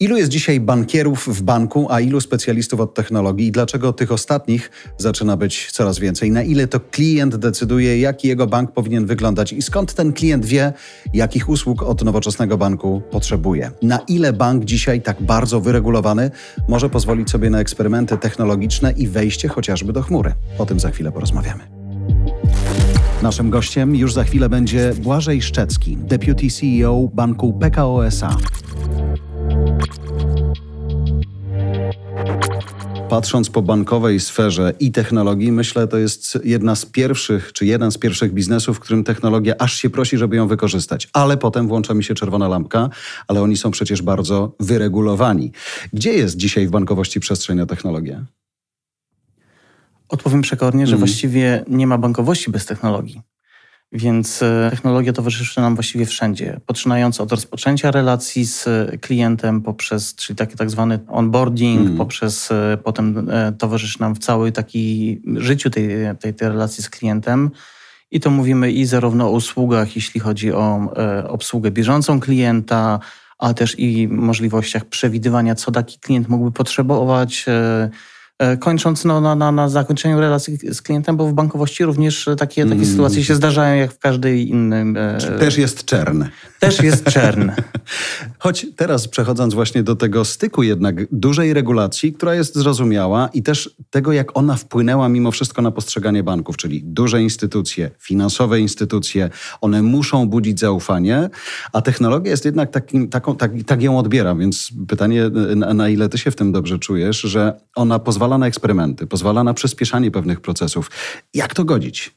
Ilu jest dzisiaj bankierów w banku, a ilu specjalistów od technologii i dlaczego tych ostatnich zaczyna być coraz więcej? Na ile to klient decyduje, jaki jego bank powinien wyglądać i skąd ten klient wie, jakich usług od nowoczesnego banku potrzebuje? Na ile bank dzisiaj tak bardzo wyregulowany może pozwolić sobie na eksperymenty technologiczne i wejście chociażby do chmury? O tym za chwilę porozmawiamy. Naszym gościem już za chwilę będzie Błażej Szczecki, deputy CEO banku PKO SA. Patrząc po bankowej sferze i technologii, myślę, to jest jedna z pierwszych, czy jeden z pierwszych biznesów, w którym technologia aż się prosi, żeby ją wykorzystać. Ale potem włącza mi się czerwona lampka, ale oni są przecież bardzo wyregulowani. Gdzie jest dzisiaj w bankowości przestrzeń na technologię? Odpowiem przekornie, że mm. właściwie nie ma bankowości bez technologii. Więc e, technologia towarzyszy nam właściwie wszędzie, poczynając od rozpoczęcia relacji z klientem poprzez, czyli taki tak zwany onboarding, mm. poprzez e, potem e, towarzyszy nam w całej takiej życiu tej, tej, tej relacji z klientem. I to mówimy i zarówno o usługach, jeśli chodzi o obsługę bieżącą klienta, ale też i możliwościach przewidywania, co taki klient mógłby potrzebować, E, kończąc no, na, na, na zakończeniu relacji z klientem, bo w bankowości również takie, takie mm. sytuacje się zdarzają jak w każdej innym. E, też jest czern. Też jest czern. Choć teraz przechodząc właśnie do tego styku jednak dużej regulacji, która jest zrozumiała i też tego, jak ona wpłynęła mimo wszystko na postrzeganie banków, czyli duże instytucje, finansowe instytucje, one muszą budzić zaufanie, a technologia jest jednak takim, taką, tak, tak ją odbieram, więc pytanie, na, na ile ty się w tym dobrze czujesz, że ona pozwala pozwala na eksperymenty, pozwala na przyspieszanie pewnych procesów. Jak to godzić?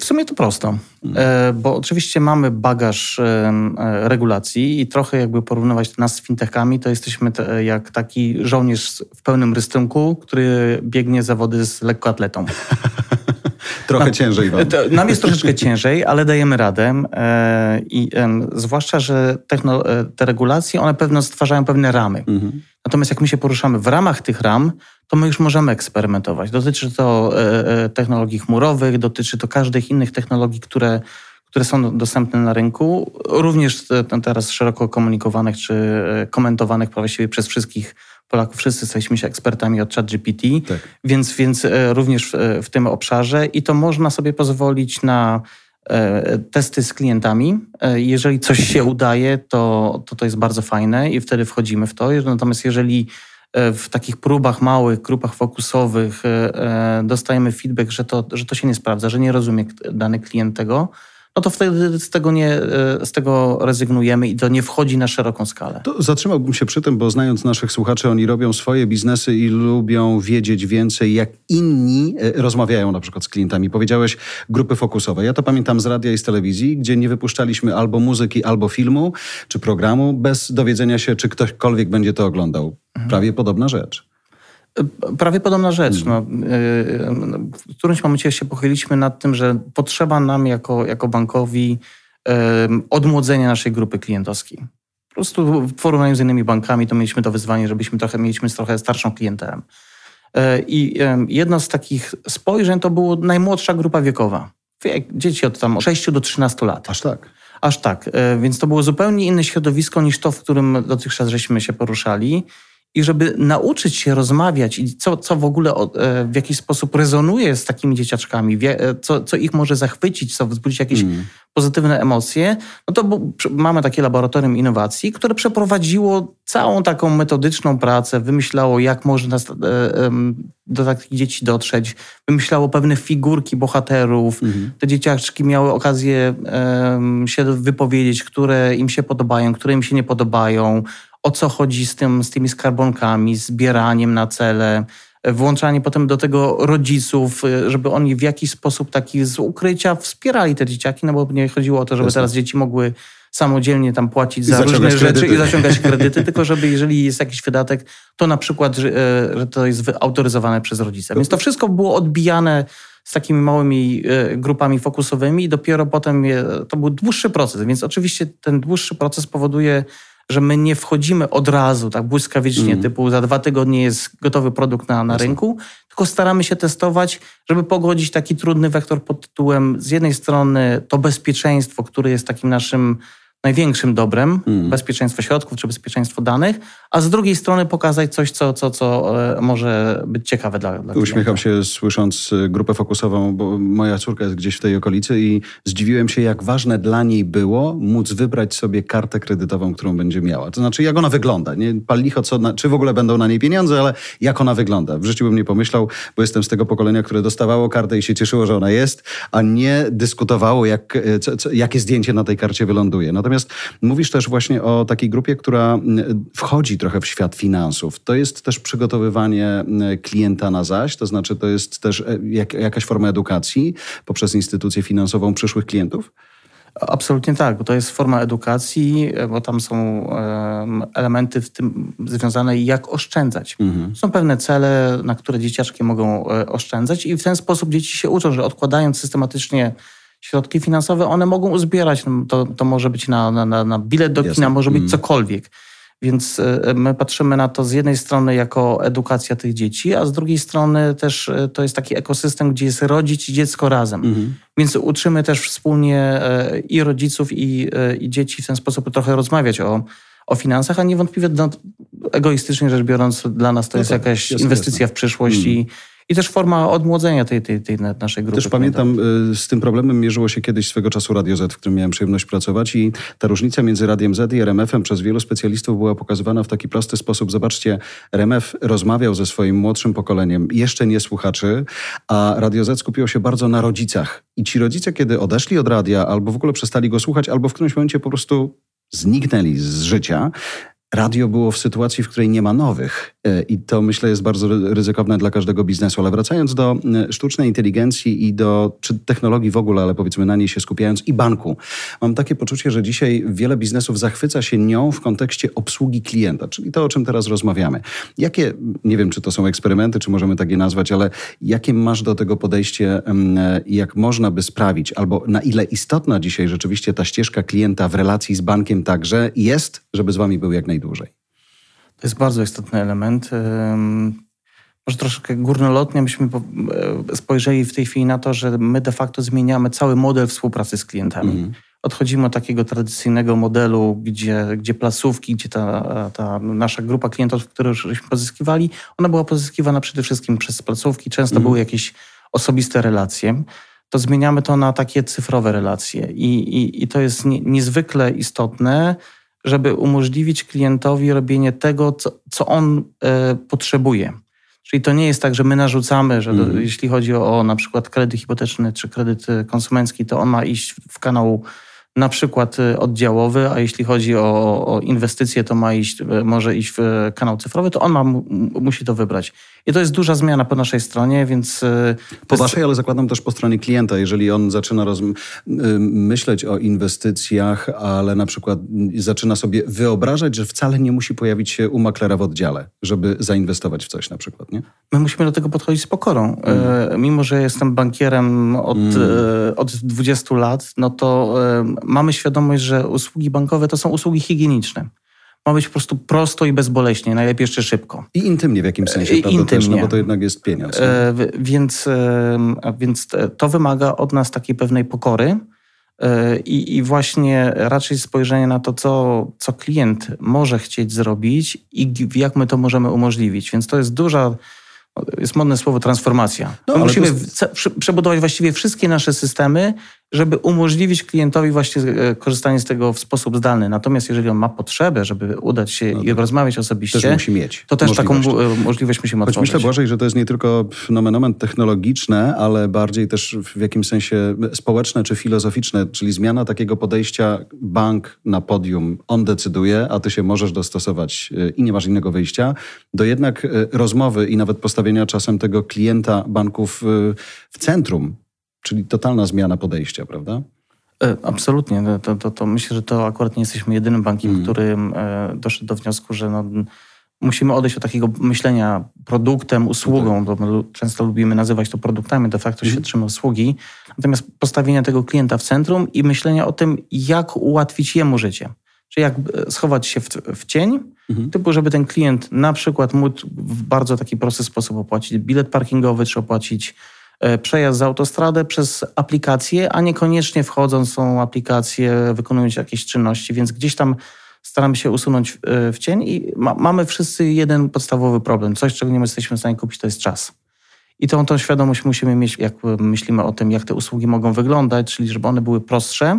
W sumie to prosto, hmm. bo oczywiście mamy bagaż e, regulacji i trochę jakby porównywać nas z fintechami, to jesteśmy jak taki żołnierz w pełnym rystunku, który biegnie zawody z lekkoatletą. Trochę nam, ciężej wam. Nam jest troszeczkę ciężej, ale dajemy radę. I zwłaszcza, że techno, te regulacje, one pewno stwarzają pewne ramy. Mhm. Natomiast jak my się poruszamy w ramach tych ram, to my już możemy eksperymentować. Dotyczy to e, e, technologii chmurowych, dotyczy to każdych innych technologii, które, które są dostępne na rynku, również teraz szeroko komunikowanych czy e, komentowanych właściwie przez wszystkich Polaków. Wszyscy staliśmy się ekspertami od ChatGPT, tak. więc, więc również w, w tym obszarze i to można sobie pozwolić na E, testy z klientami. E, jeżeli coś się udaje, to, to to jest bardzo fajne i wtedy wchodzimy w to. Natomiast jeżeli e, w takich próbach małych, grupach fokusowych dostajemy feedback, że to, że to się nie sprawdza, że nie rozumie dany klient tego, no to wtedy z tego, nie, e, z tego rezygnujemy i to nie wchodzi na szeroką skalę. To zatrzymałbym się przy tym, bo znając naszych słuchaczy, oni robią swoje biznesy i lubią wiedzieć więcej, jak inni e, rozmawiają na przykład z klientami. Powiedziałeś grupy fokusowe. Ja to pamiętam z radia i z telewizji, gdzie nie wypuszczaliśmy albo muzyki, albo filmu, czy programu bez dowiedzenia się, czy ktośkolwiek będzie to oglądał. Mhm. Prawie podobna rzecz. Prawie podobna rzecz. No, w którymś momencie się pochyliliśmy nad tym, że potrzeba nam jako, jako bankowi odmłodzenia naszej grupy klientowskiej. Po prostu w porównaniu z innymi bankami to mieliśmy to wyzwanie, żebyśmy trochę mieliśmy trochę starszą klientelę. E, I jedno z takich spojrzeń to była najmłodsza grupa wiekowa. Dzieci od tam 6 do 13 lat. Aż tak. Aż tak. E, więc to było zupełnie inne środowisko niż to, w którym dotychczas żeśmy się poruszali i żeby nauczyć się rozmawiać i co, co w ogóle e, w jakiś sposób rezonuje z takimi dzieciaczkami, e, co, co ich może zachwycić, co wzbudzić jakieś mm. pozytywne emocje, no to mamy takie laboratorium innowacji, które przeprowadziło całą taką metodyczną pracę, wymyślało, jak można e, do takich dzieci dotrzeć, wymyślało pewne figurki bohaterów. Mm. Te dzieciaczki miały okazję się wypowiedzieć, które im się podobają, które im się nie podobają o co chodzi z, tym, z tymi skarbonkami, zbieraniem na cele, włączanie potem do tego rodziców, żeby oni w jakiś sposób taki z ukrycia wspierali te dzieciaki, no bo nie chodziło o to, żeby teraz dzieci mogły samodzielnie tam płacić za różne kredyty. rzeczy i zaciągać kredyty, tylko żeby jeżeli jest jakiś wydatek, to na przykład, że, e, że to jest autoryzowane przez rodzica. Więc to wszystko było odbijane z takimi małymi e, grupami fokusowymi i dopiero potem to był dłuższy proces. Więc oczywiście ten dłuższy proces powoduje że my nie wchodzimy od razu, tak błyskawicznie, mm. typu za dwa tygodnie jest gotowy produkt na, na rynku, tylko staramy się testować, żeby pogodzić taki trudny wektor pod tytułem z jednej strony to bezpieczeństwo, które jest takim naszym największym dobrem, mm. bezpieczeństwo środków czy bezpieczeństwo danych, a z drugiej strony pokazać coś, co, co, co e, może być ciekawe dla, dla Uśmiecham się słysząc e, grupę fokusową, bo moja córka jest gdzieś w tej okolicy i zdziwiłem się, jak ważne dla niej było móc wybrać sobie kartę kredytową, którą będzie miała. To znaczy, jak ona wygląda. Nie pal licho, co na, czy w ogóle będą na niej pieniądze, ale jak ona wygląda. W życiu bym nie pomyślał, bo jestem z tego pokolenia, które dostawało kartę i się cieszyło, że ona jest, a nie dyskutowało, jak, e, co, co, jakie zdjęcie na tej karcie wyląduje. Natomiast Natomiast mówisz też właśnie o takiej grupie, która wchodzi trochę w świat finansów. To jest też przygotowywanie klienta na zaś, to znaczy to jest też e, jak, jakaś forma edukacji poprzez instytucję finansową przyszłych klientów? Absolutnie tak, bo to jest forma edukacji, e, bo tam są elementy w tym związane jak oszczędzać. Mhm. Są pewne cele, na które dzieciaczki mogą e, oszczędzać i w ten sposób dzieci się uczą, że odkładając systematycznie środki finansowe, one mogą uzbierać. No, to, to może być na, na, na bilet do kina, może być mm. cokolwiek. Więc e, my patrzymy na to z jednej strony jako edukacja tych dzieci, a z drugiej strony też e, to jest taki ekosystem, gdzie jest rodzic i dziecko razem. Mhm. Więc uczymy też wspólnie e, i rodziców, i, i dzieci w ten sposób trochę rozmawiać o, o finansach, a niewątpliwie no, egoistycznie rzecz biorąc dla nas to no jest tak, jakaś jest inwestycja jasne. w przyszłość mm. i i też forma odmłodzenia tej, tej, tej naszej grupy. Też pamiętam, y, z tym problemem mierzyło się kiedyś swego czasu Radio Z, w którym miałem przyjemność pracować i ta różnica między Radiem Z i RMF-em przez wielu specjalistów była pokazywana w taki prosty sposób. Zobaczcie, RMF rozmawiał ze swoim młodszym pokoleniem, jeszcze nie słuchaczy, a Radio Z skupiło się bardzo na rodzicach. I ci rodzice, kiedy odeszli od radia, albo w ogóle przestali go słuchać, albo w którymś momencie po prostu zniknęli z życia, radio było w sytuacji, w której nie ma nowych. E, I to myślę jest bardzo ryzykowne dla każdego biznesu. Ale wracając do e, sztucznej inteligencji i do czy technologii w ogóle, ale powiedzmy na niej się skupiając i banku, mam takie poczucie, że dzisiaj wiele biznesów zachwyca się nią w kontekście obsługi klienta, czyli to, o czym teraz rozmawiamy. Jakie, nie wiem, czy to są eksperymenty, czy możemy tak je nazwać, ale jakie masz do tego podejście i jak można by sprawić, albo na ile istotna dzisiaj rzeczywiście ta ścieżka klienta w relacji z bankiem także jest, żeby z wami był jak najdłużej? To jest bardzo istotny element. Może troszkę górnolotnie byśmy e, spojrzeli w tej chwili na to, że my de facto zmieniamy cały model współpracy z klientami. Mm. Odchodzimy od takiego tradycyjnego modelu, gdzie, gdzie placówki, gdzie ta, ta nasza grupa klientów, których żeśmy pozyskiwali, ona była pozyskiwana przede wszystkim przez placówki. Często mm. były jakieś osobiste relacje. To zmieniamy to na takie cyfrowe relacje. I, i, i to jest nie, niezwykle istotne, żeby umożliwić klientowi robienie tego, co, co on e, potrzebuje. Czyli to nie jest tak, że my narzucamy, że mm. jeśli chodzi o, o na przykład kredyt hipoteczny czy kredyt e, konsumencki, to on ma iść w kanał na przykład y, oddziałowy, a jeśli chodzi o, o inwestycje, to ma iść, y, może iść w kanał cyfrowy, to on ma, musi to wybrać. I to jest duża zmiana po naszej stronie, więc... Y, po waszej, ale zakładam też po stronie klienta. Jeżeli on zaczyna roz, myśleć o inwestycjach, ale na przykład zaczyna sobie wyobrażać, że wcale nie musi pojawić się u maklera w oddziale, żeby zainwestować w coś na przykład, nie? My musimy do tego podchodzić z pokorą. Mm. Mimo, że jestem bankierem od, mm. od 20 lat, no to mamy świadomość, że usługi bankowe to są usługi higieniczne. Ma być po prostu prosto i bezboleśnie, najlepiej jeszcze szybko. I intymnie w jakimś sensie, I intymnie. Też, no bo to jednak jest pieniądz. E, więc, e, więc to wymaga od nas takiej pewnej pokory e, i, właśnie raczej spojrzenie na to, co, co klient może chcieć zrobić i jak my to możemy umożliwić. Więc to jest duża jest modne słowo transformacja. No, musimy jest... przebudować właściwie wszystkie nasze systemy, żeby umożliwić klientowi właśnie e, korzystanie z tego w sposób zdalny. Natomiast jeżeli on ma potrzebę, żeby udać się no i rozmawiać osobiście, też musi mieć to też taką e, możliwość musimy Choć otworzyć. myślę, Błażej, że to jest nie tylko fenomen technologiczne, ale bardziej też w jakimś sensie społeczne czy filozoficzne, czyli zmiana takiego podejścia bank na podium, on decyduje, a ty się możesz dostosować e, i nie masz innego wyjścia, do jednak rozmowy i nawet postawienia czasem tego klienta banków w centrum Czyli totalna zmiana podejścia, prawda? E, absolutnie. To, to, to, myślę, że to akurat nie jesteśmy jedynym bankiem, mm. który e, doszedł do wniosku, że no, musimy odejść od takiego myślenia produktem, usługą, bo my często lubimy nazywać to produktami, de facto mm. świadczymy usługi. Natomiast postawienia tego klienta w centrum i myślenia o tym, jak ułatwić jemu życie. Czyli jak e, schować się w, w cień, mhm. typu, żeby ten klient na przykład mógł w bardzo taki prosty sposób opłacić bilet parkingowy, czy opłacić przejazd za autostradę przez aplikację, a niekoniecznie wchodząc w tą aplikację, wykonując jakieś czynności, więc gdzieś tam staramy się usunąć w cień i ma, mamy wszyscy jeden podstawowy problem. Coś, czego nie jesteśmy w stanie kupić, to jest czas. I tą, tą świadomość musimy mieć, jak myślimy o tym, jak te usługi mogą wyglądać, czyli żeby one były prostsze,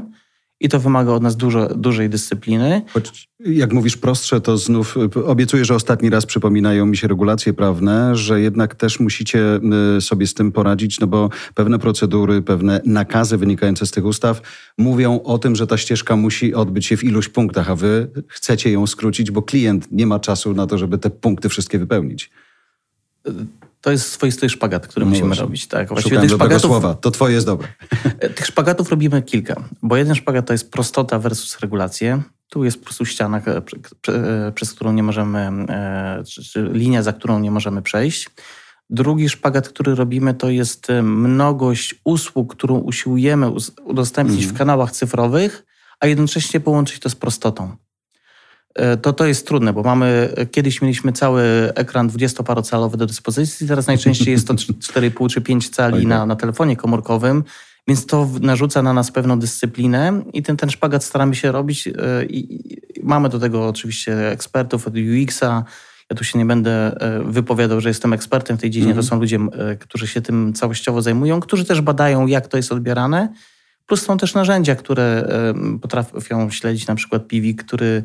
i to wymaga od nas dużo, dużej dyscypliny. Choć jak mówisz prostsze, to znów y, obiecuję, że ostatni raz przypominają mi się regulacje prawne, że jednak też musicie y, sobie z tym poradzić, no bo pewne procedury, pewne nakazy wynikające z tych ustaw mówią o tym, że ta ścieżka musi odbyć się w iluś punktach, a wy chcecie ją skrócić, bo klient nie ma czasu na to, żeby te punkty wszystkie wypełnić to jest swoisty szpagat, który no musimy właśnie. robić. Tak? Właściwie tych szpagatów, słowa. To twoje jest dobre. Tych szpagatów robimy kilka, bo jeden szpagat to jest prostota versus regulacje. Tu jest po prostu ściana, e, e, przez którą nie możemy, e, czy linia, za którą nie możemy przejść. Drugi szpagat, który robimy, to jest mnogość usług, którą usiłujemy udostępnić mm. w kanałach cyfrowych, a jednocześnie połączyć to z prostotą. E, to to jest trudne, bo mamy, kiedyś mieliśmy cały ekran 20-parocalowy do dyspozycji, teraz najczęściej jest to 4,5 czy 5 cali na, na telefonie komórkowym, więc to narzuca na nas pewną dyscyplinę i ten, ten szpagat staramy się robić e, i, i mamy do tego oczywiście ekspertów od UX-a, ja tu się nie będę e, wypowiadał, że jestem ekspertem w tej dziedzinie. -hmm. To są ludzie, którzy się tym całościowo zajmują, którzy też badają, jak to jest odbierane. Plus są też narzędzia, które potrafią śledzić, na przykład Piwik, który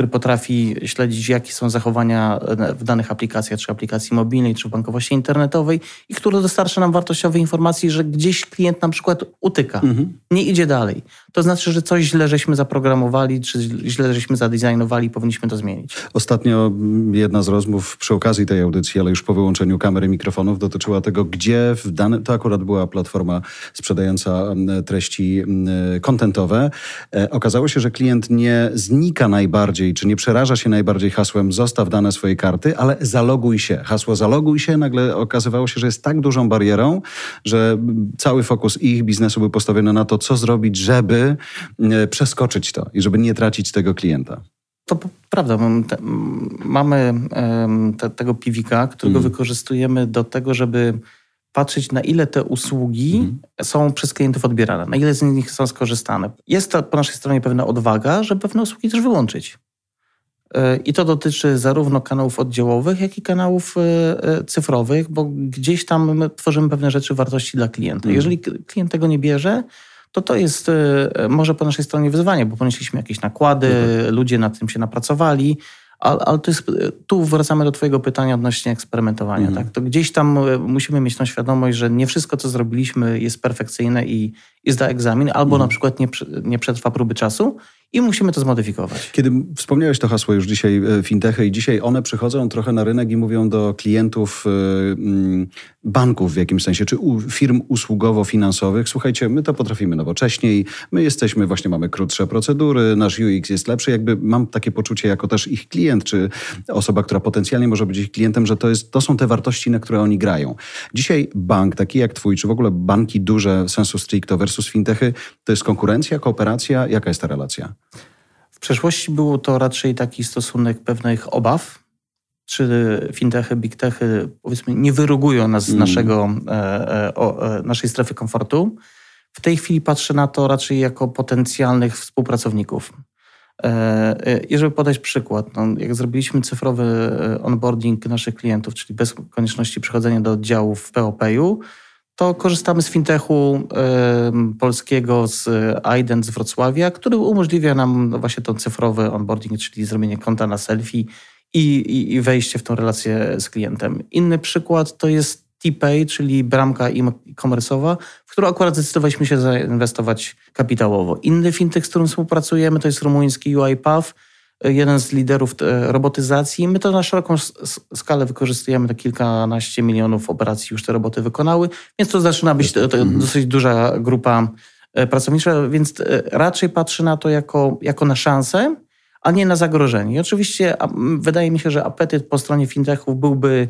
który potrafi śledzić, jakie są zachowania w danych aplikacjach, czy aplikacji mobilnej, czy w bankowości internetowej i który dostarcza nam wartościowe informacje, że gdzieś klient na przykład utyka, mhm. nie idzie dalej. To znaczy, że coś źle żeśmy zaprogramowali, czy źle żeśmy zadesignowali i powinniśmy to zmienić. Ostatnio jedna z rozmów przy okazji tej audycji, ale już po wyłączeniu kamery mikrofonów, dotyczyła tego, gdzie w danym, to akurat była platforma sprzedająca treści kontentowe. E, okazało się, że klient nie znika najbardziej czy nie przeraża się najbardziej hasłem zostaw dane swojej karty, ale zaloguj się. Hasło zaloguj się nagle okazywało się, że jest tak dużą barierą, że cały fokus ich biznesu był postawiony na to, co zrobić, żeby e, przeskoczyć to i żeby nie tracić tego klienta. To prawda. Mamy te, tego piwika, którego mm. wykorzystujemy do tego, żeby patrzeć, na ile te usługi mm. są przez klientów odbierane, na ile z nich są skorzystane. Jest to po naszej stronie pewna odwaga, żeby pewne usługi też wyłączyć. E, I to dotyczy zarówno kanałów oddziałowych, jak i kanałów e, e, cyfrowych, bo gdzieś tam my tworzymy pewne rzeczy wartości dla klienta. Mm. Jeżeli klient tego nie bierze, to to jest może po naszej stronie wyzwanie, bo ponieśliśmy jakieś nakłady, mm. ludzie nad tym się napracowali, ale, tu wracamy do Twojego pytania odnośnie eksperymentowania. Mm. Tak? To gdzieś tam musimy mieć tą świadomość, że nie wszystko, co zrobiliśmy, jest perfekcyjne i, i zda egzamin, albo mm. na przykład nie, nie przetrwa próby czasu i musimy to zmodyfikować. Kiedy wspomniałeś to hasło już dzisiaj, e, fintechy, i dzisiaj one przychodzą trochę na rynek i mówią do klientów e, mm, banków w jakimś sensie, czy firm usługowo-finansowych, słuchajcie, my to potrafimy nowocześniej, my jesteśmy, właśnie mamy krótsze procedury, nasz UX jest lepszy, jakby mam takie poczucie jako też ich klient, czy osoba, która potencjalnie może być ich klientem, że to, jest, to są te wartości, na które oni grają. Dzisiaj bank, taki jak twój, czy w ogóle banki duże, sensu stricto versus fintechy, to jest konkurencja, kooperacja, jaka jest ta relacja? W przeszłości był to raczej taki stosunek pewnych obaw, czy fintechy, big techy, powiedzmy, nie wyrugują nas z mm. naszego, e, e, o, e, naszej strefy komfortu. W tej chwili patrzę na to raczej jako potencjalnych współpracowników. E, e, I żeby podać przykład, no, jak zrobiliśmy cyfrowy e, onboarding naszych klientów, czyli bez konieczności przechodzenia do oddziałów w POP-u, to korzystamy z fintechu y, polskiego, z ident z Wrocławia, który umożliwia nam właśnie ten cyfrowy onboarding, czyli zrobienie konta na selfie i, i, i wejście w tą relację z klientem. Inny przykład to jest T-Pay, czyli bramka e-commerce'owa, w którą akurat zdecydowaliśmy się zainwestować kapitałowo. Inny fintech, z którym współpracujemy, to jest rumuński UiPath, jeden z liderów e, robotyzacji. My to na szeroką skalę wykorzystujemy, to kilkanaście milionów operacji już te roboty wykonały, więc to zaczyna być to, to mhm. dosyć duża grupa e, pracownicza, więc e, raczej patrzę na to jako, jako na szansę, a nie na zagrożenie. I oczywiście wydaje mi się, że apetyt po stronie fintechów byłby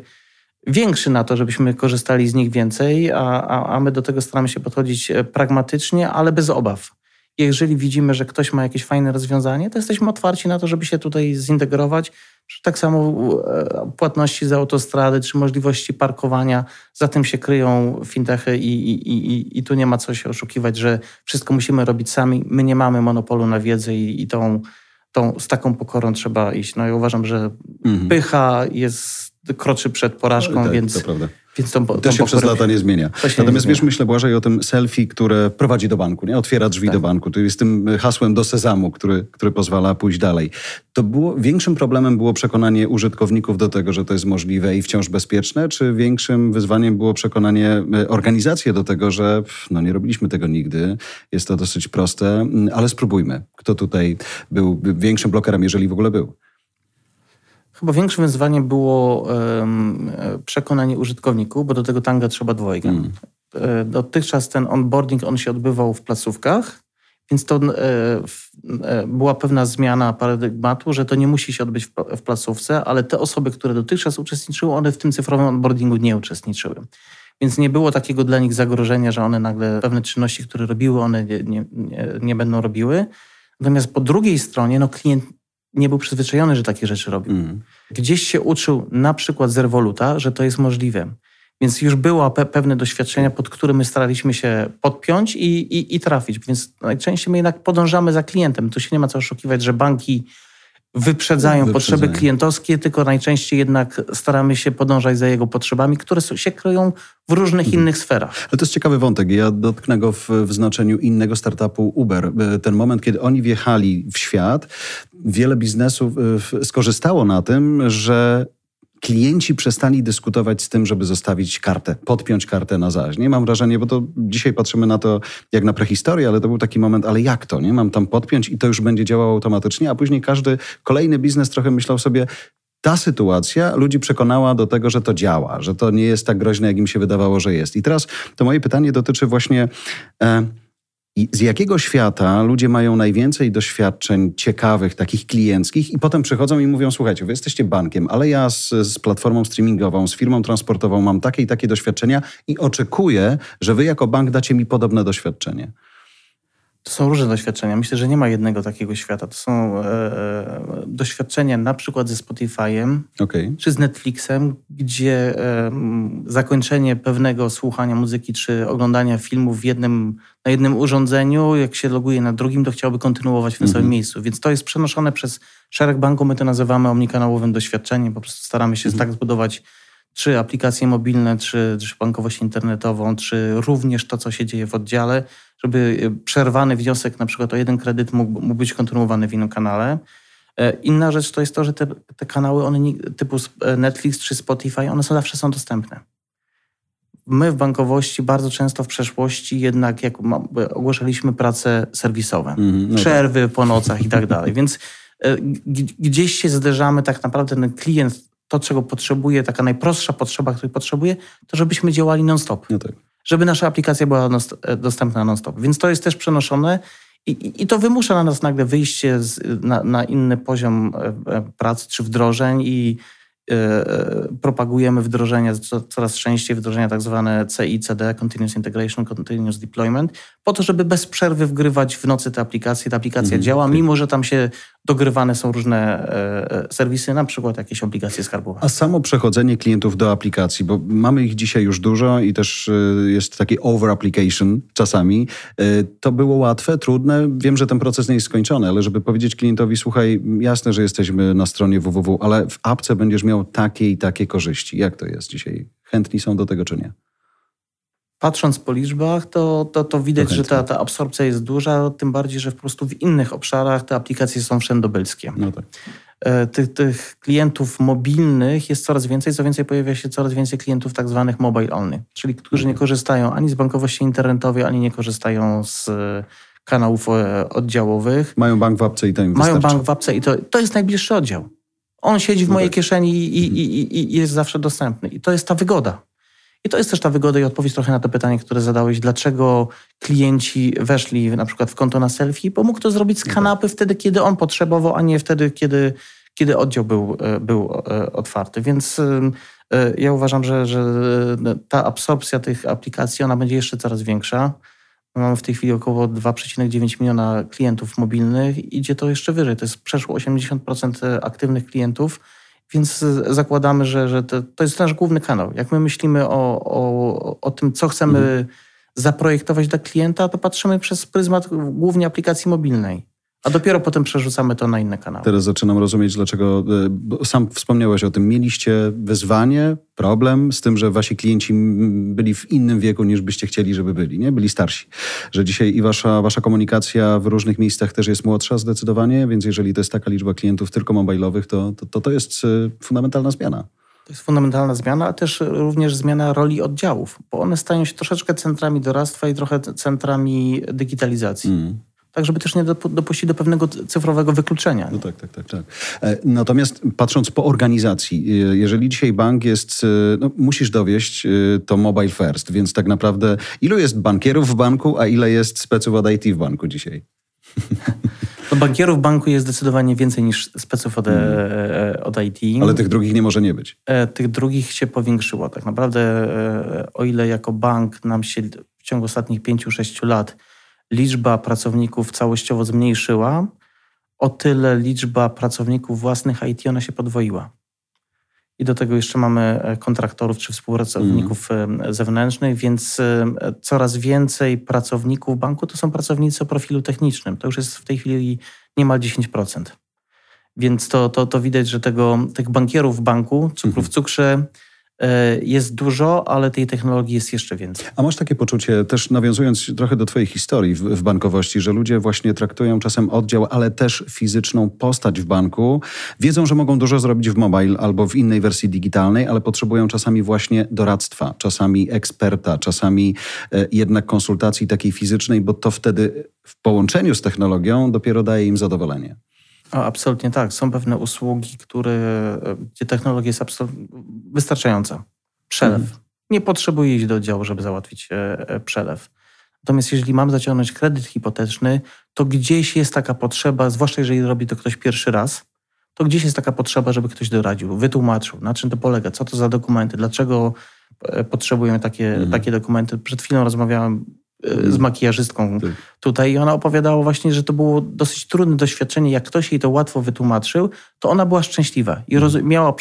większy na to, żebyśmy korzystali z nich więcej, a, a, a my do tego staramy się podchodzić pragmatycznie, ale bez obaw jeżeli widzimy, że ktoś ma jakieś fajne rozwiązanie, to jesteśmy otwarci na to, żeby się tutaj zintegrować. Tak samo e, płatności za autostrady czy możliwości parkowania, za tym się kryją fintechy i, i, i, i tu nie ma co się oszukiwać, że wszystko musimy robić sami. My nie mamy monopolu na wiedzę i, i tą, tą, z taką pokorą trzeba iść. No i uważam, że mhm. pycha jest, kroczy przed porażką, no, tak, więc... To prawda. Więc to, to się przez lata nie zmienia. Natomiast wiesz, myślę Błażej o tym selfie, które prowadzi do banku, nie? otwiera drzwi tak. do banku. To jest tym hasłem do sezamu, który, który pozwala pójść dalej. To było, większym problemem było przekonanie użytkowników do tego, że to jest możliwe i wciąż bezpieczne, czy większym wyzwaniem było przekonanie e, organizacji do tego, że no, nie robiliśmy tego nigdy, jest to dosyć proste, ale spróbujmy. Kto tutaj był większym blokerem, jeżeli w ogóle był? Chyba większym wyzwaniem było przekonanie użytkowników, bo do tego tanga trzeba dwojga. Mm. E, dotychczas ten onboarding, on się odbywał w placówkach, więc to e, e, była pewna zmiana paradygmatu, że to nie musi się odbyć w, w placówce, ale te osoby, które dotychczas uczestniczyły, one w tym cyfrowym onboardingu nie uczestniczyły. Więc nie było takiego dla nich zagrożenia, że one nagle pewne czynności, które robiły, one nie, nie, nie będą robiły. Natomiast po drugiej stronie, no klient nie był przyzwyczajony, że takie rzeczy robił. Mm. Gdzieś się uczył na przykład z Revoluta, że to jest możliwe. Więc już było pe pewne doświadczenia, pod które my staraliśmy się podpiąć i, i, i trafić. Więc najczęściej my jednak podążamy za klientem. Tu się nie ma co oszukiwać, że banki wyprzedzają potrzeby klientowskie, tylko najczęściej jednak staramy się podążać za jego potrzebami, które się kryją w różnych mhm. innych sferach. Ale to jest ciekawy wątek. Ja dotknę go w, w znaczeniu innego startupu Uber. Ten moment, kiedy oni wjechali w świat, wiele biznesów skorzystało na tym, że klienci przestali dyskutować z tym, żeby zostawić kartę, podpiąć kartę na zaś. Nie mam wrażenia, bo to dzisiaj patrzymy na to jak na prehistorię, ale to był taki moment, ale jak to, nie? Mam tam podpiąć i to już będzie działało automatycznie, a później każdy kolejny biznes trochę myślał sobie, ta sytuacja ludzi przekonała do tego, że to działa, że to nie jest tak groźne, jak im się wydawało, że jest. I teraz to moje pytanie dotyczy właśnie... E, i z jakiego świata ludzie mają najwięcej doświadczeń ciekawych, takich klienckich, i potem przychodzą i mówią: Słuchajcie, wy jesteście bankiem, ale ja z, z, platformą streamingową, z firmą transportową mam takie i takie doświadczenia i oczekuję, że wy jako bank dacie mi podobne doświadczenie. To są różne doświadczenia. Myślę, że nie ma jednego takiego świata. To są e, e doświadczenia na przykład ze Spotify'em okay. czy z Netflixem, gdzie e, zakończenie pewnego słuchania muzyki czy oglądania filmów w jednym, na jednym urządzeniu, jak się loguje na drugim, to chciałby kontynuować w tym samym mhm. miejscu. Więc to jest przenoszone przez szereg banków. My to nazywamy omnikanałowym doświadczeniem. Po prostu staramy się mhm. tak zbudować czy aplikacje mobilne, czy, czy bankowość internetową, czy również to, co się dzieje w oddziale, żeby e, przerwany wniosek na przykład o jeden kredyt mógł, mógł być kontynuowany w innym kanale. E, inna rzecz to jest to, że te, te kanały one typu e, Netflix czy Spotify, one są, zawsze są dostępne. My w bankowości bardzo często w przeszłości jednak jak ogłaszaliśmy prace serwisowe, mm, no przerwy tak. po nocach i tak dalej. Więc gdzieś się zderzamy tak naprawdę ten klient, to czego potrzebuje, taka najprostsza potrzeba, której potrzebuje, to żebyśmy działali non-stop. No tak żeby nasza aplikacja była e, dostępna non-stop. Więc to jest też przenoszone i, i to wymusza na nas nagle wyjście z, na, na, inny poziom e, e, pracy czy wdrożeń i propagujemy wdrożenia, coraz częściej wdrożenia tak zwane CICD, Continuous Integration, Continuous Deployment, po to, żeby bez przerwy wgrywać w nocy te aplikacje. Ta aplikacja mm, działa, mimo że tam się dogrywane są różne e, e, serwisy, na przykład jakieś obligacje skarbowe. A samo przechodzenie klientów do aplikacji, bo mamy ich dzisiaj już dużo i też e, jest taki over application czasami. To było łatwe, trudne. Wiem, że ten proces nie jest skończony, ale żeby powiedzieć klientowi, słuchaj, jasne, że jesteśmy na stronie www, ale w apce będziesz miał takie i takie korzyści. Jak to jest dzisiaj? Chętni są do tego, czy nie? Patrząc po liczbach, to, to, to widać, że ta, ta absorpcja jest duża, tym bardziej, że po prostu w innych obszarach te aplikacje są wszędobylskie. No tak. E, tych, tych, klientów mobilnych jest coraz więcej, co więcej pojawia się coraz więcej klientów tak zwanych mobile only, czyli którzy nie mhm. korzystają ani z bankowości internetowej, ani nie korzystają z e, kanałów e, oddziałowych. Mają bank w apce i to im Mają wystarczy. bank w apce i to, to jest najbliższy oddział. On siedzi w no mojej tak. kieszeni i, i, i, i jest zawsze dostępny. I to jest ta wygoda. I to jest też ta wygoda i odpowiedź trochę na to pytanie, które zadałeś, dlaczego klienci weszli na przykład w konto na selfie, bo mógł to zrobić z kanapy wtedy, kiedy on potrzebował, a nie wtedy, kiedy, kiedy oddział był, e, był e, otwarty. Więc e, ja uważam, że, że ta absorpcja tych aplikacji, ona będzie jeszcze coraz większa. Mamy w tej chwili około 2,9 miliona klientów mobilnych. Idzie to jeszcze wyżej. To jest przeszło 80% aktywnych klientów Więc zakładamy, że, że to, to jest nasz główny kanał. Jak my myślimy o, o, o tym, co chcemy mhm. zaprojektować dla klienta, to patrzymy przez pryzmat głównie aplikacji mobilnej a dopiero potem przerzucamy to na inne kanały. Teraz zaczynam rozumieć, dlaczego, e, sam wspomniałeś o tym, mieliście wyzwanie, problem z tym, że wasi klienci byli w innym wieku niż byście chcieli, żeby byli, nie? Byli starsi. Że dzisiaj i wasza, wasza komunikacja w różnych miejscach też jest młodsza zdecydowanie, więc jeżeli to jest taka liczba klientów tylko mobilowych, to to, to jest e, fundamentalna zmiana. To jest fundamentalna zmiana, a też również zmiana roli oddziałów, bo one stają się troszeczkę centrami doradztwa i trochę centrami digitalizacji. Mm tak żeby też nie dopuścić do pewnego cyfrowego wykluczenia. No tak, tak, tak, tak. E, natomiast patrząc po organizacji, e, jeżeli dzisiaj bank jest, e, no, musisz dowieść to mobile first, więc tak naprawdę ilu jest bankierów w banku, a ile jest speców od IT w banku dzisiaj? No, bankierów w banku jest zdecydowanie więcej niż speców od, hmm. od IT. Ale tych drugich nie może nie być. Tych drugich się powiększyło. Tak naprawdę, o ile jako bank nam się w ciągu ostatnich 5-6 lat liczba pracowników całościowo zmniejszyła, o tyle liczba pracowników własnych IT ona się podwoiła. I do tego jeszcze mamy e, kontraktorów czy współpracowników mm. zewnętrznych, więc e, coraz więcej pracowników banku to są pracownicy o profilu technicznym. To już jest w tej chwili niemal 10%. Więc to, to, to widać, że tego, tych bankierów w banku, cukrów w cukrze, jest dużo, ale tej technologii jest jeszcze więcej. A masz takie poczucie, też nawiązując trochę do Twojej historii w, w, bankowości, że ludzie właśnie traktują czasem oddział, ale też fizyczną postać w banku, wiedzą, że mogą dużo zrobić w mobile albo w innej wersji digitalnej, ale potrzebują czasami właśnie doradztwa, czasami eksperta, czasami e, jednak konsultacji takiej fizycznej, bo to wtedy w połączeniu z technologią dopiero daje im zadowolenie. O, absolutnie tak. Są pewne usługi, które, gdzie technologia jest absolutnie wystarczająca. Przelew. Mhm. Nie potrzebuję iść do oddziału, żeby załatwić e, e, przelew. Natomiast jeżeli mam zaciągnąć kredyt hipoteczny, to gdzieś jest taka potrzeba, zwłaszcza jeżeli robi to ktoś pierwszy raz, to gdzieś jest taka potrzeba, żeby ktoś doradził, wytłumaczył, na czym to polega, co to za dokumenty, dlaczego e, potrzebujemy takie, mhm. takie dokumenty. Przed chwilą rozmawiałem z makijażystką tak. tutaj i ona opowiadała właśnie, że to było dosyć trudne doświadczenie. Jak ktoś jej to łatwo wytłumaczył, to ona była szczęśliwa i mhm. miała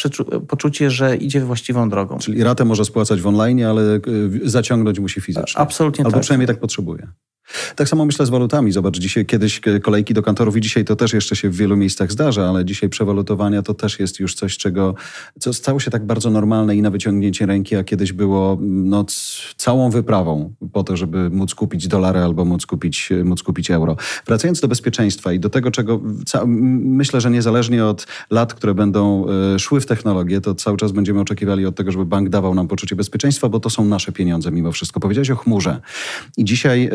poczucie, że idzie właściwą drogą. Czyli ratę może spłacać w online, ale e, zaciągnąć musi fizycznie. Absolutnie Albo tak. przynajmniej tak potrzebuje. Tak samo myślę z walutami. Zobacz, dzisiaj kiedyś kolejki do kantorów i dzisiaj to też jeszcze się w wielu miejscach zdarza, ale dzisiaj przewalutowania to też jest już coś, czego, co stało się tak bardzo normalne i na wyciągnięcie ręki, a kiedyś było no, całą wyprawą po to, żeby móc kupić dolary albo móc kupić, móc kupić euro. Wracając do bezpieczeństwa i do tego, czego myślę, że niezależnie od lat, które będą e, szły w technologię, to cały czas będziemy oczekiwali od tego, żeby bank dawał nam poczucie bezpieczeństwa, bo to są nasze pieniądze mimo wszystko. Powiedziałeś o chmurze. I dzisiaj e,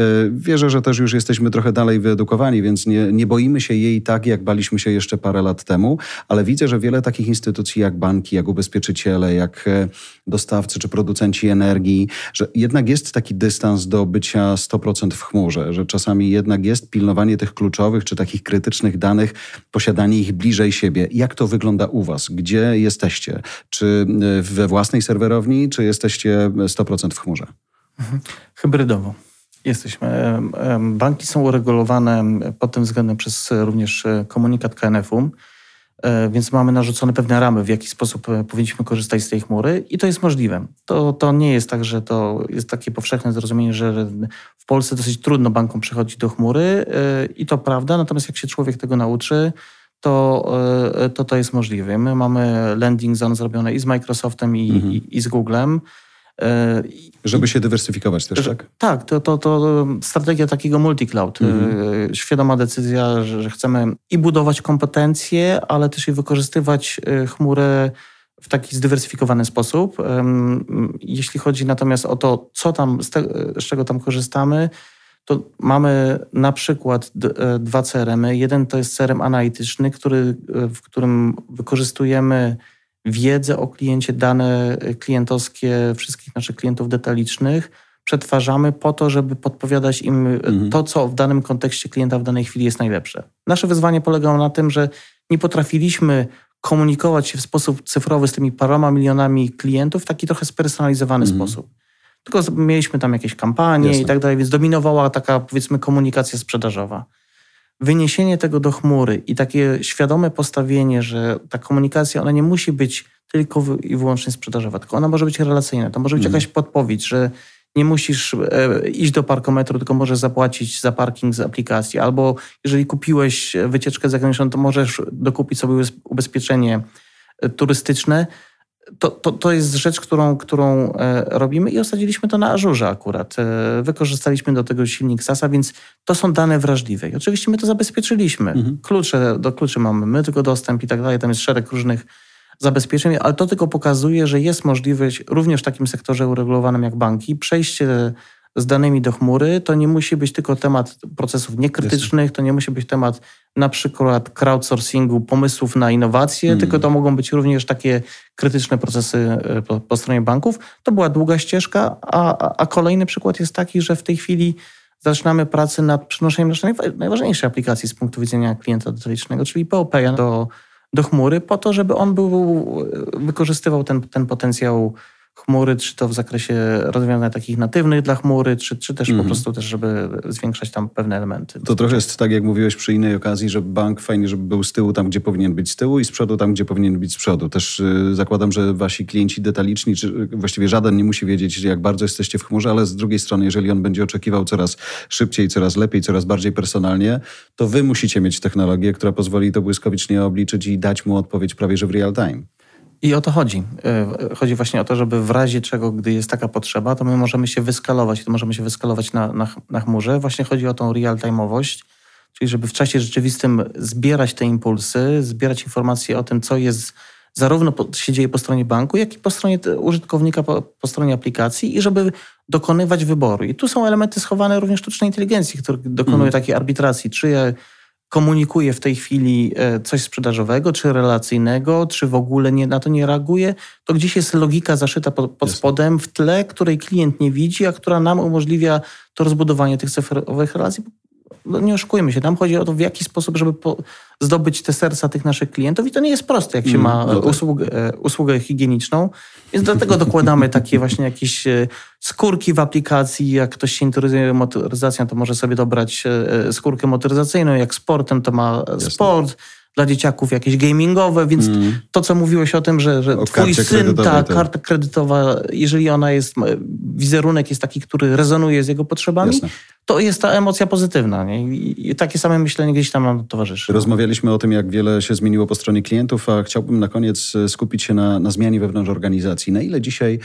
wierzę, że też już jesteśmy trochę dalej wyedukowani, więc nie, nie boimy się jej tak, jak baliśmy się jeszcze parę lat temu, ale widzę, że wiele takich instytucji jak banki, jak ubezpieczyciele, jak e, dostawcy czy producenci energii, że jednak jest taki dystans do bycia 100% w chmurze, że czasami jednak jest pilnowanie tych kluczowych czy takich krytycznych danych, posiadanie ich bliżej siebie. Jak to wygląda u Was? Gdzie jesteście? Czy e, we własnej serwerowni, czy jesteście 100% w chmurze? Mhm. Hybrydowo. Jesteśmy. Banki są uregulowane pod tym względem przez również e, komunikat KNF-u, e, więc mamy narzucone pewne ramy, w jaki sposób e, powinniśmy korzystać z tej chmury i to jest możliwe. To, to nie jest tak, że to jest takie powszechne zrozumienie, że w Polsce dosyć trudno bankom przechodzić do chmury i to prawda, natomiast jak się człowiek tego nauczy, to to, to jest możliwe. My mamy landing zone zrobione i z Microsoftem, i, mhm. i, i z Googlem. E, Żeby się dywersyfikować też, tak? Tak, to, to, to strategia takiego multi-cloud. Mhm. E, świadoma decyzja, że, chcemy i budować kompetencje, ale też i wykorzystywać e, chmurę w taki zdywersyfikowany sposób. Jeśli chodzi natomiast o to, co tam, z, te, z czego tam korzystamy, to mamy na przykład dwa CRM-y. Jeden to jest CRM analityczny, który, w którym wykorzystujemy wiedzę o kliencie, dane klientowskie wszystkich naszych klientów detalicznych przetwarzamy po to, żeby podpowiadać im mhm. to, co w danym kontekście klienta w danej chwili jest najlepsze. Nasze wyzwanie polegało na tym, że nie potrafiliśmy komunikować się w sposób cyfrowy z tymi paroma milionami klientów w taki trochę spersonalizowany mhm. sposób. Tylko mieliśmy tam jakieś kampanie Jasne. i tak dalej, więc dominowała taka, powiedzmy, komunikacja sprzedażowa. Wyniesienie tego do chmury i takie świadome postawienie, że ta komunikacja, ona nie musi być tylko i wyłącznie sprzedażowa, tylko ona może być relacyjna. To może być mhm. jakaś podpowiedź, że nie musisz e, iść do parkometru, tylko możesz zapłacić za parking z aplikacji. Albo jeżeli kupiłeś wycieczkę zagraniczną, to możesz dokupić sobie ubezpieczenie e, turystyczne. To, to, to jest rzecz, którą, którą e, robimy i osadziliśmy to na Ażurze akurat. Wykorzystaliśmy do tego silnik SASA, więc to są dane wrażliwe. I oczywiście my to zabezpieczyliśmy. Mhm. Klucze, do kluczy mamy my tylko dostęp i tak dalej. Tam jest szereg różnych zabezpieczeń, ale to tylko pokazuje, że jest możliwość również w takim sektorze uregulowanym jak banki przejście z danymi do chmury. To nie musi być tylko temat procesów niekrytycznych, to nie musi być temat na przykład crowdsourcingu, pomysłów na innowacje, hmm. tylko to mogą być również takie krytyczne procesy e, po, po stronie banków. To była długa ścieżka, a, a kolejny przykład jest taki, że w tej chwili zaczynamy pracę nad przenoszeniem naszej najważniejszej aplikacji z punktu widzenia klienta detalicznego, czyli POP do do chmury po to, żeby on był, wykorzystywał ten, ten potencjał chmury, czy to w zakresie rozwiązań takich natywnych dla chmury, czy, czy też mm. po mhm. prostu też, żeby zwiększać tam pewne elementy. To trochę jest tak, jak mówiłeś przy innej okazji, że bank fajnie, żeby był z tyłu tam, gdzie powinien być z tyłu i z przodu tam, gdzie powinien być z przodu. Też y, zakładam, że wasi klienci detaliczni, czy właściwie żaden nie musi wiedzieć, jak bardzo jesteście w chmurze, ale z drugiej strony, jeżeli on będzie oczekiwał coraz szybciej, coraz lepiej, coraz bardziej personalnie, to wy musicie mieć technologię, która pozwoli to błyskawicznie obliczyć i dać mu odpowiedź prawie że w real time. I o to chodzi. E, chodzi właśnie o to, żeby w razie czego, gdy jest taka potrzeba, to my możemy się wyskalować i to możemy się wyskalować na, na, na chmurze. Właśnie chodzi o tą real-time'owość, czyli żeby w czasie rzeczywistym zbierać te impulsy, zbierać informacje o tym, co jest zarówno po, się dzieje po stronie banku, jak i po stronie użytkownika, po, po, stronie aplikacji i żeby dokonywać wyboru. I tu są elementy schowane również sztucznej inteligencji, który dokonuje mm. takiej arbitracji, czy ja komunikuje w tej chwili e, coś sprzedażowego, czy relacyjnego, czy w ogóle nie, na to nie reaguje, to gdzieś jest logika zaszyta pod, pod spodem w tle, której klient nie widzi, a która nam umożliwia to rozbudowanie tych cyfrowych relacji no nie oszukujmy się, tam chodzi o to, w jaki sposób, żeby zdobyć te serca tych naszych klientów i to nie jest proste, jak się mm, ma no tak. usługę, usługę higieniczną, więc dlatego dokładamy takie właśnie jakieś e, skórki w aplikacji, jak ktoś się interesuje motoryzacją, to może sobie dobrać e, skórkę motoryzacyjną, jak sportem, to ma Jasne. sport, dla dzieciaków jakieś gamingowe, więc mm. to, co mówiłeś o tym, że, że twój syn, ta tak. karta kredytowa, jeżeli ona jest, wizerunek jest taki, który rezonuje z jego potrzebami, Jasne to jest ta emocja pozytywna. Nie? I takie same myślenie gdzieś tam nam towarzyszy. Rozmawialiśmy o tym, jak wiele się zmieniło po stronie klientów, a chciałbym na koniec e, skupić się na, na zmianie wewnątrz organizacji. Na ile dzisiaj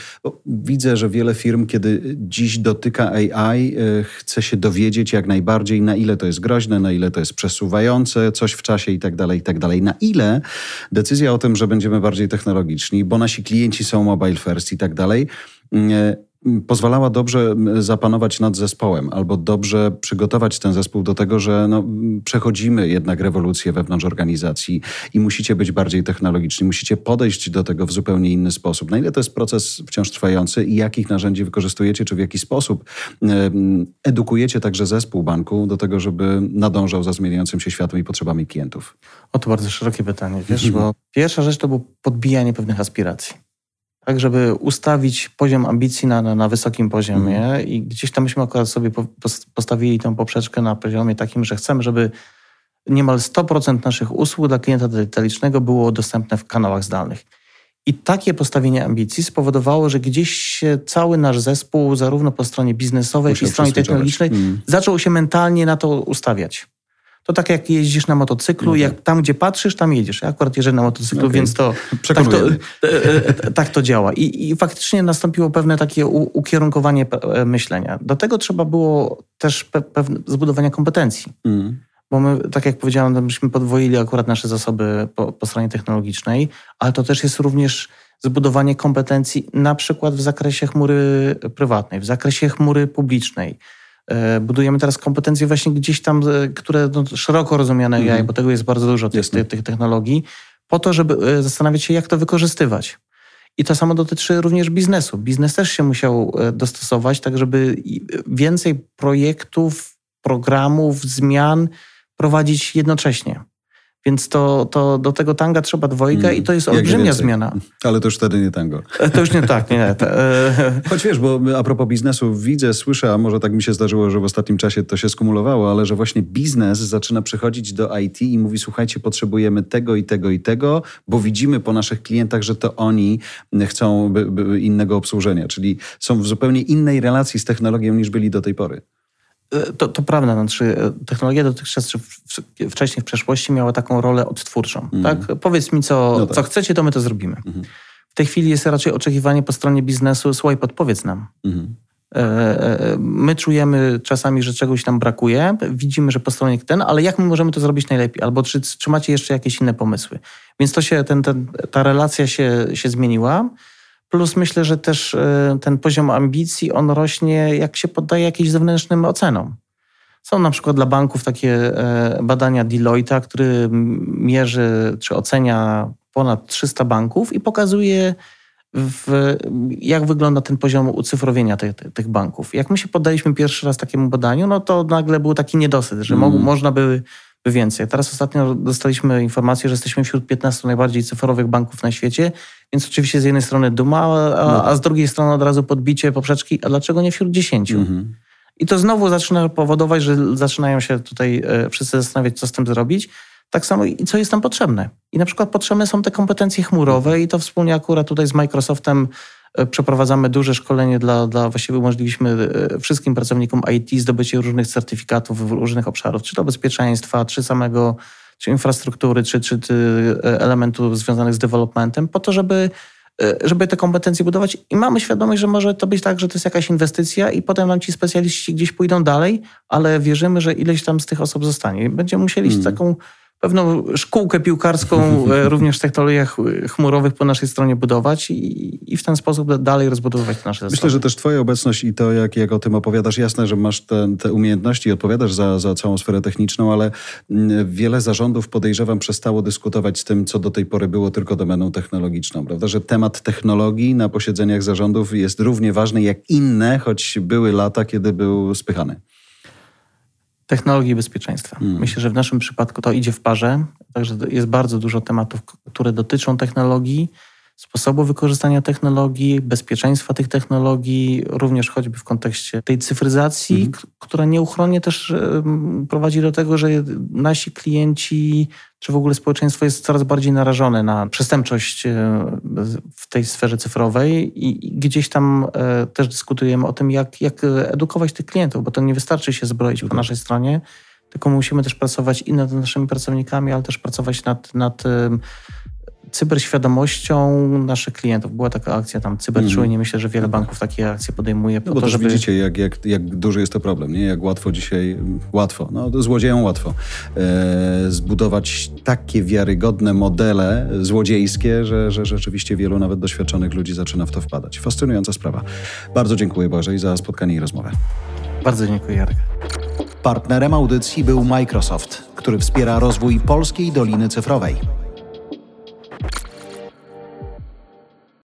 widzę, że wiele firm, kiedy dziś dotyka AI, e, chce się dowiedzieć jak najbardziej, na ile to jest groźne, na ile to jest przesuwające coś w czasie i tak dalej, i tak dalej. Na ile decyzja o tym, że będziemy bardziej technologiczni, bo nasi klienci są mobile first i tak dalej, mm, e, pozwalała dobrze zapanować nad zespołem albo dobrze przygotować ten zespół do tego, że no, przechodzimy jednak rewolucję wewnątrz organizacji i musicie być bardziej technologiczni, musicie podejść do tego w zupełnie inny sposób. Na ile to jest proces wciąż trwający i jakich narzędzi wykorzystujecie, czy w jaki sposób edukujecie także zespół banku do tego, żeby nadążał za zmieniającym się światem i potrzebami klientów? O, to bardzo szerokie pytanie, wiesz, mhm. bo pierwsza rzecz to było podbijanie pewnych aspiracji tak żeby ustawić poziom ambicji na, na, na wysokim poziomie mm. i gdzieś tam myśmy akurat sobie postawili tę poprzeczkę na poziomie takim, że chcemy, żeby niemal 100% naszych usług dla klienta detalicznego było dostępne w kanałach zdalnych. I takie postawienie ambicji spowodowało, że gdzieś cały nasz zespół, zarówno po stronie biznesowej, jak i stronie technologicznej, mm. zaczął się mentalnie na to ustawiać to tak jak jeździsz na motocyklu, jak tam, gdzie patrzysz, tam jedziesz. Ja akurat jeżdżę na motocyklu, okay. więc to tak to, e, e, tak to działa. I, I, faktycznie nastąpiło pewne takie u, ukierunkowanie e, myślenia. Do tego trzeba było też pe, pewne zbudowania kompetencji. Mm. Bo my, tak jak powiedziałem, myśmy podwoili akurat nasze zasoby po, po stronie technologicznej, ale to też jest również zbudowanie kompetencji na przykład w zakresie chmury prywatnej, w zakresie chmury publicznej, E, budujemy teraz kompetencje właśnie gdzieś tam, e, które no, szeroko rozumiane AI, mm. bo tego jest bardzo dużo tych, tych, tych technologii, po to, żeby e, zastanawiać się, jak to wykorzystywać. I to samo dotyczy również biznesu. Biznes też się musiał dostosować, tak żeby więcej projektów, programów, zmian prowadzić jednocześnie. Więc to, to do tego tanga trzeba dwojga mm, i to jest olbrzymia zmiana. Ale to już wtedy nie tango. E, to już nie tak, nie. E, Choć wiesz, bo a propos biznesu widzę, słyszę, a może tak mi się zdarzyło, że w ostatnim czasie to się skumulowało, ale że właśnie biznes zaczyna przychodzić do IT i mówi, słuchajcie, potrzebujemy tego i tego i tego, bo widzimy po naszych klientach, że to oni chcą innego obsłużenia, czyli są w zupełnie innej relacji z technologią niż byli do tej pory. E, to, to prawda, znaczy technologia dotychczas wcześniej w przeszłości miała taką rolę odtwórczą. Mm. Tak? Powiedz mi, co, no tak. co chcecie, to my to zrobimy. Mm. W tej chwili jest raczej oczekiwanie po stronie biznesu, słuchaj, podpowiedz nam. Mm. My czujemy czasami, że czegoś nam brakuje, widzimy, że po stronie ten, ale jak my możemy to zrobić najlepiej? Albo czy, czy macie jeszcze jakieś inne pomysły? Więc to się, ten, ten, ta relacja się, się zmieniła. Plus myślę, że też e, ten poziom ambicji, on rośnie, jak się poddaje jakimś zewnętrznym ocenom. Są na przykład dla banków takie e, badania Deloitte'a, który mierzy czy ocenia ponad 300 banków i pokazuje, w, jak wygląda ten poziom ucyfrowienia tych, tych, banków. Jak my się poddaliśmy pierwszy raz takiemu badaniu, no to nagle był taki niedosyt, że mm. mo, można by więcej. Teraz ostatnio dostaliśmy informację, że jesteśmy wśród 15 najbardziej cyfrowych banków na świecie, więc oczywiście z jednej strony duma, a, no. a z drugiej strony od razu podbicie poprzeczki, a dlaczego nie wśród 10? Mhm. I to znowu zaczyna powodować, że zaczynają się tutaj e, wszyscy zastanawiać, co z tym zrobić. Tak samo i co jest nam potrzebne. I na przykład potrzebne są te kompetencje chmurowe i to wspólnie akurat tutaj z Microsoftem przeprowadzamy duże szkolenie dla, dla właściwie umożliwiliśmy e, wszystkim pracownikom IT zdobycie różnych certyfikatów w różnych obszarów, czy to bezpieczeństwa, czy samego, czy infrastruktury, czy, czy, e, elementów związanych z developmentem, po to, żeby żeby te kompetencje budować i mamy świadomość, że może to być tak, że to jest jakaś inwestycja i potem nam ci specjaliści gdzieś pójdą dalej, ale wierzymy, że ileś tam z tych osób zostanie. Będziemy musieli hmm. taką pewną szkółkę piłkarską e, również w technologiach chmurowych po naszej stronie budować i, i w ten sposób dalej rozbudowywać nasze zasoby. Myślę, że też twoja obecność i to, jak, jak o tym opowiadasz, jasne, że masz te, te umiejętności i odpowiadasz za, za całą sferę techniczną, ale mm, wiele zarządów podejrzewam przestało dyskutować z tym, co do tej pory było tylko domeną technologiczną, prawda? Że temat technologii na posiedzeniach zarządów jest równie ważny jak inne, choć były lata, kiedy był spychany technologii bezpieczeństwa. Hmm. Myślę, że w naszym przypadku to idzie w parze, także jest bardzo dużo tematów, które dotyczą technologii, sposobu wykorzystania technologii, bezpieczeństwa tych technologii, również choćby w kontekście tej cyfryzacji, mhm. która nieuchronnie też prowadzi do tego, że nasi klienci czy w ogóle społeczeństwo jest coraz bardziej narażone na przestępczość e, w tej sferze cyfrowej i gdzieś tam e, też dyskutujemy o tym, jak, jak edukować tych klientów, bo to nie wystarczy się zbroić po mhm. naszej stronie, tylko musimy też pracować i nad naszymi pracownikami, ale też pracować nad, nad cyberświadomością naszych klientów. Była taka akcja tam cyberczujnie. Mm. Myślę, że wiele banków takie akcje podejmuje. No bo to, też żeby... widzicie, jak, jak, jak duży jest to problem, nie? Jak łatwo dzisiaj, łatwo, no złodziejom łatwo, e, zbudować takie wiarygodne modele złodziejskie, że, że rzeczywiście wielu nawet doświadczonych ludzi zaczyna w to wpadać. Fascynująca sprawa. Bardzo dziękuję Bożej za spotkanie i rozmowę. Bardzo dziękuję Jarek. Partnerem audycji był Microsoft, który wspiera rozwój polskiej Doliny Cyfrowej.